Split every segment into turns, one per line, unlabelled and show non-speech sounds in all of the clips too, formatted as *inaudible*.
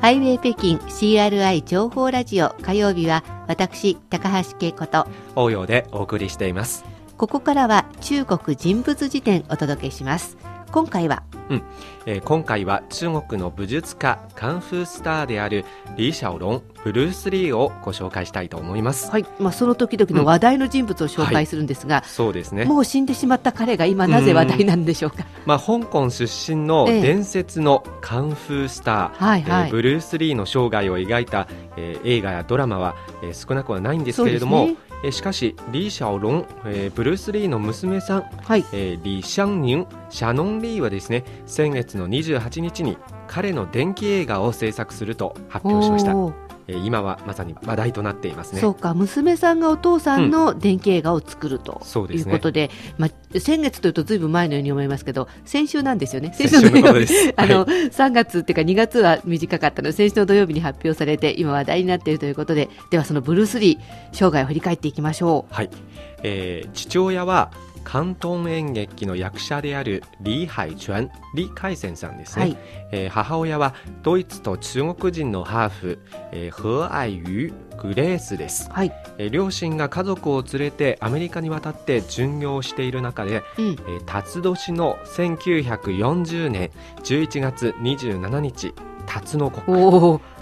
ハイウェイ北京 CRI 情報ラジオ火曜日は私高橋恵子と
応用でお送りしています。
ここからは中国人物辞典お届けします今回は
うん。えー今回は中国の武術家カンフースターである李小龍ブルース・リーをご紹介したいと思います、
はい、まあ、その時々の話題の人物を紹介するんですが、
そうですね。
もう死んでしまった彼が今なぜ話題なんでしょうか、
まあ、香港出身の
ええ。
伝説のカンフースター、
はいはい。
えーブルース・リーの生涯を描いた、えー映画やドラマは、えー少なくはないんですけれども、
そうですね
えーしかし李小龍、えーブルース・リーの娘さん、
はい。
えー李相寧シャノン・リーはですね先月の28日に彼の伝記映画を制作すると発表しました、えー今はまさに話題となっていますね。
そうか娘さんがお父さんの電気映画を作るとい
そうですね。
うことで、まあ、先月というとずいぶん前のように思いますけど先週なんですよね。*laughs*
先週のこと
土曜日
です
あの、
は
3月っていうか2月は短かったので先週の土曜日に発表されて今話題になっているということでではそのブルース・リー生涯を振り返っていきましょ
はい、えー父親は広東演劇の役者である李海泉李海泉さんですね、
はい。
えー母親はドイツと中国人のハーフ、えー、何愛瑜グレースです。
う、はい。
えー両親が家族を連れてアメリカに渡って巡業をしている中で、
うん、
えー辰年の1940年11月27日辰の国、え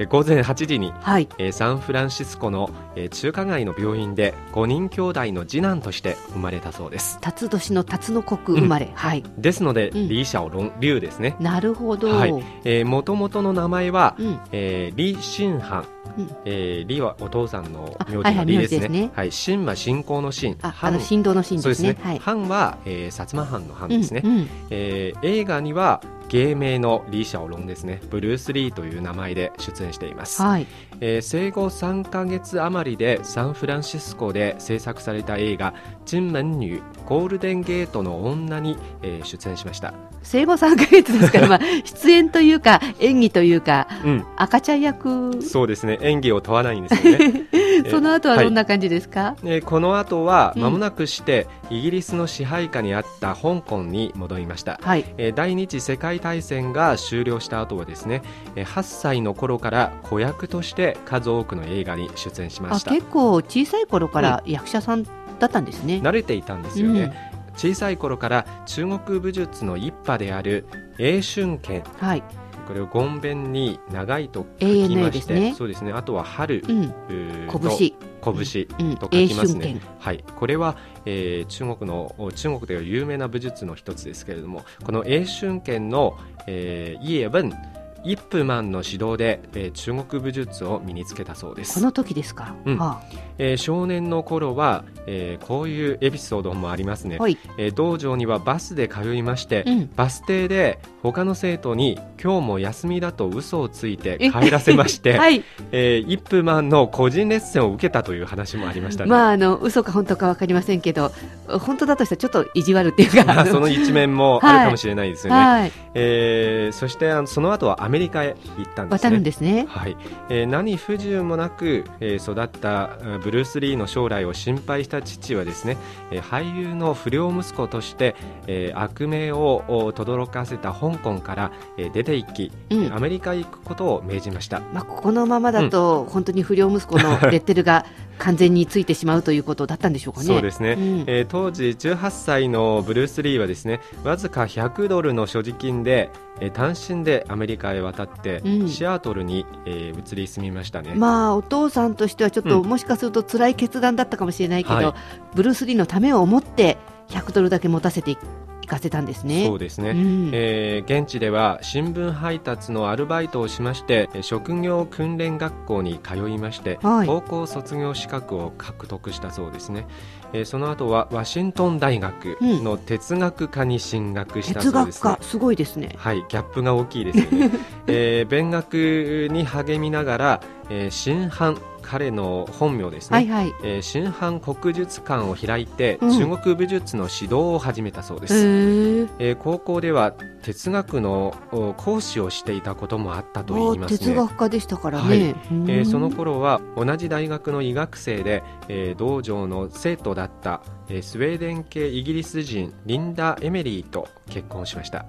ー。午前8時に
はい。
えーサンフランシスコの、えー中華街の病院で5人兄弟の次男として生まれたそうです。
辰年の辰の国生まれ、はい。
ですので、
うん。
李小龍龍ですね。
なるほど、
はい。もともとの名前は、
うん。
えー李信範
うん。
えー李はお父さんの名字の李ですね。
名字ですね。
はい。信は信仰の信。
ああ
範
の振動の振
そうですすね、
でねはい。
範は、えー、薩摩藩の藩ですね、
うんうん。
えー映画には芸名の李小龍ですね。ブルース・リーという名前で出演しています。
はい。
えー生後3ヶ月余りでサンフランシスコで制作された映画「金門女ゴールデンゲートの女に」えー出演しました、
生後3ヶ月ですから、*laughs* まあ、出演というか演技というか
うん、
赤ちゃん役。
そうですね。演技を問わないんですよね、ー *laughs*
その後はどんな感じですか、
えーこの後は
うん。
間もなくしてイギリスの支配下にあった香港に戻りました、
はい。
えー第二次世界大戦が終了した後はですねえー8歳の頃から子役として数多くの映画に出演しま
あ
した。
結構小さい頃から役者さんだったんですね、
慣れていたんですよね、小さい頃から中国武術の一派である英春拳
はい、
これをごんべんに長いと書きまして、
ね。
そうですね。あとは春、
うん、拳、
拳
うん。
と書きますね。
英春拳、
はい、これは、えー中国の中国では有名な武術の一つですけれどもこの英春拳の、えー、イエブンイップマンの指導で、えー中国武術を身につけたそうです。
この時ですか、
うん。
は
えー少年の頃は、えーこういうエピソードもありますね。
あ、はい、
えー道場にはバスで通いまして、
うん。
バス停で他の生徒に今日も休みだと嘘をついて
え。
帰らせまして、*laughs*
はい、
えーイップマンの個人レッスンを受けたという話もありましたね。
まああの嘘か本当かわかりませんけど本当だとしたらちょっと意地悪っていうか
まあその一面もあるかもしれないですよね。
はい。
えーそしてあのその後はアメリカへ行ったんです
渡るん
ね。
ですね
はいえー何不自由もなく、えー育ったあブルース・リーの将来を心配した父はですね、えー俳優の不良息子として、えー悪名をお轟かせた香港から、えー出て行き、
うん
アメリカへ行くことを命じました。
まあ、ここのままだと、本当に不良息子の *laughs* レッテルが完全についてしまうということだったんでしょうかね。
そうですね、
うん
えー当時18歳のブルース・リーはですねわずか100ドルの所持金で、えー単身でアメリカへ渡って、
うん。
シアトルに、えー移り住みましたね、
まあお父さんとしてはちょっと、
うん。
もしかすると辛い決断だったかもしれないけど、
はい。
ブルース・リーのためを思って100ドルだけ持たせていかせたんですね。
そうですね、
うん。
えー現地では新聞配達のアルバイトをしましてえー職業訓練学校に通いまして、
はい。
高校卒業資格を獲得したそうですね、えーその後はワシントン大学の哲学科に進学したそうですね、
科すごいですね。
はい、ギャップが大きいですよね、*laughs* えー勉学に励みながら、えー新藩彼の本名ですね、
はいはい。
えー新藩国術館を開いて、
うん。
中国武術の指導を始めたそうで
へ
す、
ー。
えー高校では哲学の講師をしていたこともあったと言いますね。
哲学家でしたからね、
はい、えー、その頃は同じ大学の医学生で、えー、道場の生徒だった、えー、スウェーデン系イギリス人リンダ・エメリーと結婚しました、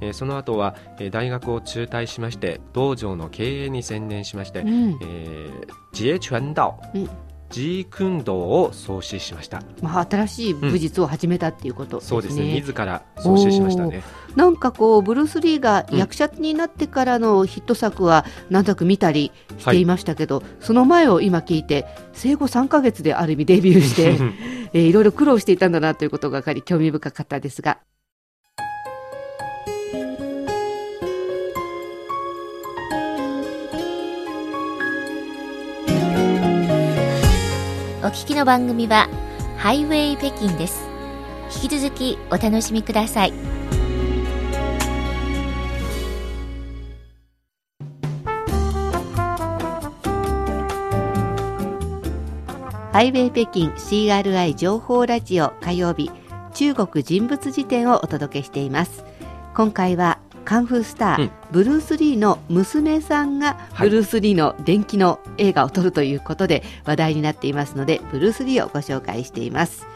えー、その後は、えー、大学を中退しまして道場の経営に専念しまして、うん、えー、自衛傳道、うん。ジークンドを創始しました、
まあ、新しい武術を始めたっていうことね、うん、そうですね。
自ら創始しましたね。
なんかこうブルース・リーが役者になってからのヒット作は何となく見たりしていましたけど、はい、その前を今聞いて生後3か月である意味デビューして、*laughs* えー、いろいろ苦労していたんだなということが分かり興味深かったですが。
お聞きの番組はハイウェイ北京です。引き続きお楽しみください。
ハイウェイ北京 CRI 情報ラジオ火曜日中国人物辞典をお届けしています。今回はカンフースター、うん、ブルース・リーの娘さんがブルース・リーの伝記の映画を撮るということで話題になっていますのでブルース・リーをご紹介しています。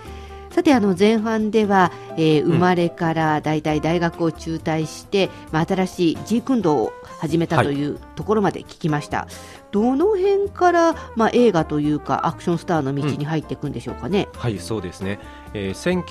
さてあの前半では、えー、生まれから大体大学を中退して、うん、まあ、新しいジークンドを始めたというところまで聞きました、はい、どの辺から、まあ、映画というかアクションスターの道に入っていくんでしょうかね、
うん、はいそうですね、えー、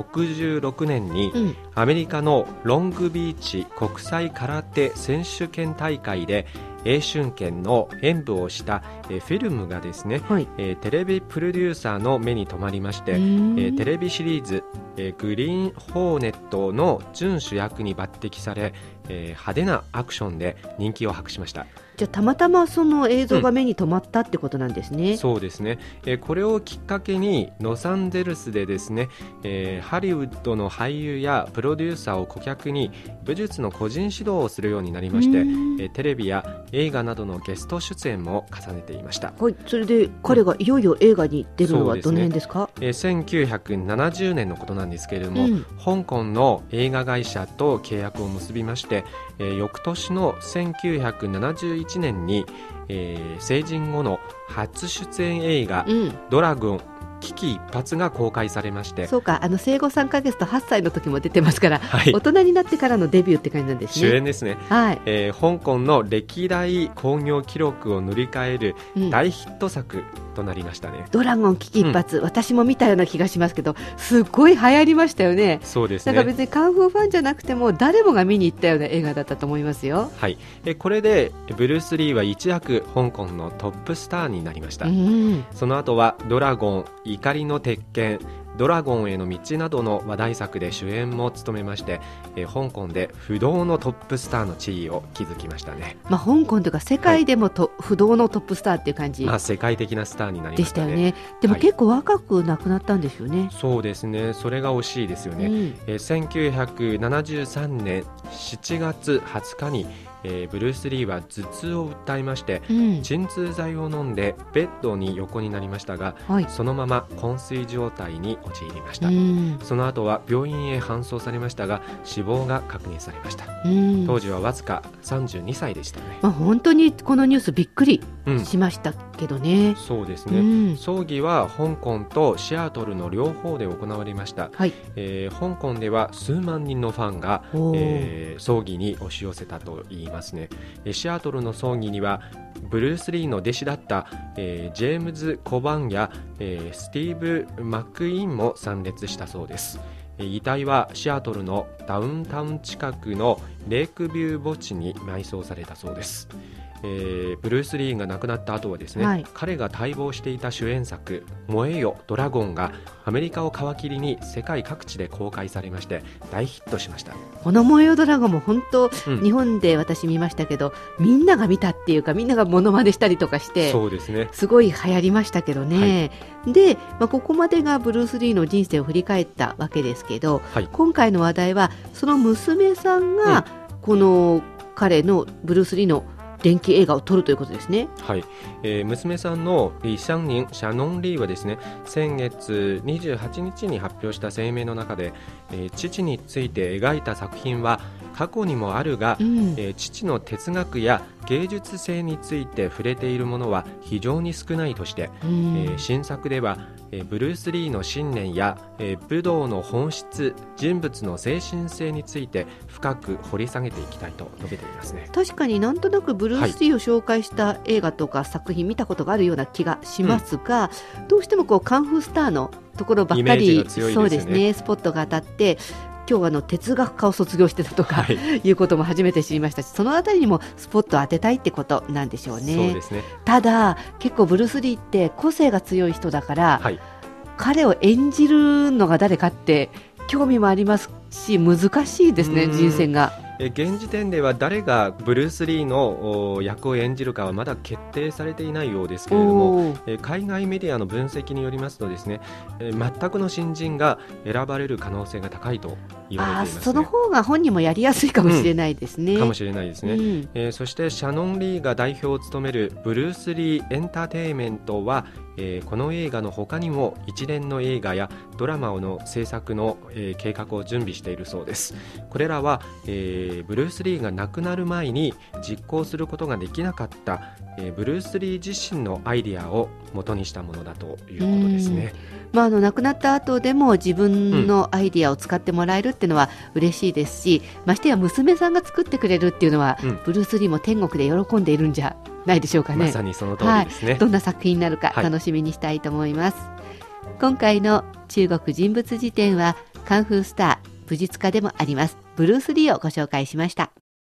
1966年に、アメリカのロングビーチ国際空手選手権大会で英春権の演舞をしたえフィルムがですね、はい、えテレビプロデューサーの目に留まりまして、えテレビシリーズ、えグリーンホーネットの準主役に抜擢され、え派手なアクションで人気を博しました
じゃあたまたまその映像が目に留まったってことなんですね、
うん、そうですね、えー、これをきっかけにロサンゼルスでですね、えー、ハリウッドの俳優やプロデューサーを顧客に武術の個人指導をするようになりまして、えー、テレビや映画などのゲスト出演も重ねていました。
はいそれで彼がいよいよ映画に出るのはどの辺ですか、
すね。えー、1970年のことなんですけれども、うん、香港の映画会社と契約を結びまして、えー、翌年の1971年に、えー、成人後の初出演映画「うん、ドラゴン危機一髪が公開されまして
そうかあの生後3か月と8歳の時も出てますから、はい、大人になってからのデビューって感じなんです
ね。主演ですね、はい。えー、香港の歴代興行記録を塗り替える大ヒット作となりましたね、
うん、ドラゴン危機一髪、うん、私も見たような気がしますけどすごい流行りましたよね。
そうですね。
なんか別にカンフーファンじゃなくても誰もが見に行ったような映画だったと思いますよ。
はい。えこれでブルース・リーは一躍香港のトップスターになりました、うん、その後はドラゴン怒りの鉄拳ドラゴンへの道などの話題作で主演も務めまして、えー、香港で不動のトップスターの地位を築きましたね、
まあ、香港というか世界でもと、はい、不動のトップスターっていう感じ、
まあ、世界的なスターになりました、
ね、でしたよね。でも結構若く亡くなったんですよね、はい、
そうですね。それが惜しいですよね、うん、えー、1973年7月20日にえー、ブルース・リーは頭痛を訴えまして、うん、鎮痛剤を飲んでベッドに横になりましたが、はい、そのまま昏睡状態に陥りました、うん、その後は病院へ搬送されましたが死亡が確認されました、うん、当時はわずか32歳でしたね、
まあ、本当にこのニュースびっくりしましたけどね、
そうですね、葬儀は香港とシアトルの両方で行われました、はいえー、香港では数万人のファンが、えー、葬儀に押し寄せたといいますねシアトルの葬儀にはブルース・リーの弟子だった、えー、ジェームズ・コバンや、えー、スティーブ・マック・イーも参列したそうです。遺体はシアトルのダウンタウン近くのレイクビュー墓地に埋葬されたそうです。えー、ブルース・リーが亡くなった後はですね、はい、彼が待望していた主演作「燃えよドラゴン」がアメリカを皮切りに世界各地で公開されまして大ヒットしました。
この「燃えよドラゴン」も本当、うん、日本で私見ましたけどみんなが見たっていうかみんながものまねしたりとかして
そうですね。
すごい流行りましたけどね、はい、で、まあ、ここまでがブルース・リーの人生を振り返ったわけですけど、はい、今回の話題はその娘さんが、この彼のブルース・リーの電気映画を撮るということですね。
はい、えー、娘さんのリ・シャンニン・シャノン・リーはですね、先月28日に発表した声明の中で、えー、父について描いた作品は過去にもあるが、
うん、
えー、父の哲学や芸術性について触れているものは非常に少ないとして、うん、えー、新作では、えー、ブルース・リーの信念や、えー、武道の本質人物の精神性について深く掘り下げていきたいと述べていますね。
確かになんとなくブルース・リーを紹介した映画とか作品見たことがあるような気がしますが、うん、どうしてもこうカンフースターのところばっかり、ね、そうですね。スポットが当たって今日あの哲学科を卒業してたとか、はい、いうことも初めて知りましたしそのあたりにもスポットを当てたいってことなんでしょうね。
そうですね
ただ結構ブルース・リーって個性が強い人だから、はい、彼を演じるのが誰かって興味もありますし難しいですね人選が。
現時点では誰がブルース・リーの役を演じるかはまだ決定されていないようですけれども海外メディアの分析によりますとですね全くの新人が選ばれる可能性が高いと言われています、ね、
その方が本人もやりやすいかもしれないですね。
うん、かもしれないですね、うん、えー、そしてシャノン・リーが代表を務めるブルース・リーエンターテインメントはえー、この映画の他にも一連の映画やドラマの制作の、えー、計画を準備しているそうです。これらは、えー、ブルース・リーが亡くなる前に実行することができなかった、えブルース・リー自身のアイディアを元にしたものだということですね。
まあ、あの亡くなった後でも自分のアイディアを使ってもらえるっていうのは嬉しいですし、うん、ましてや娘さんが作ってくれるっていうのは、うん、ブルース・リーも天国で喜んでいるんじゃないでしょうかね。
まさにその通りですね、
はい、どんな作品になるか楽しみにしたいと思います。はい、今回の中国人物辞典はカンフースター武術家でもありますブルース・リーをご紹介しました。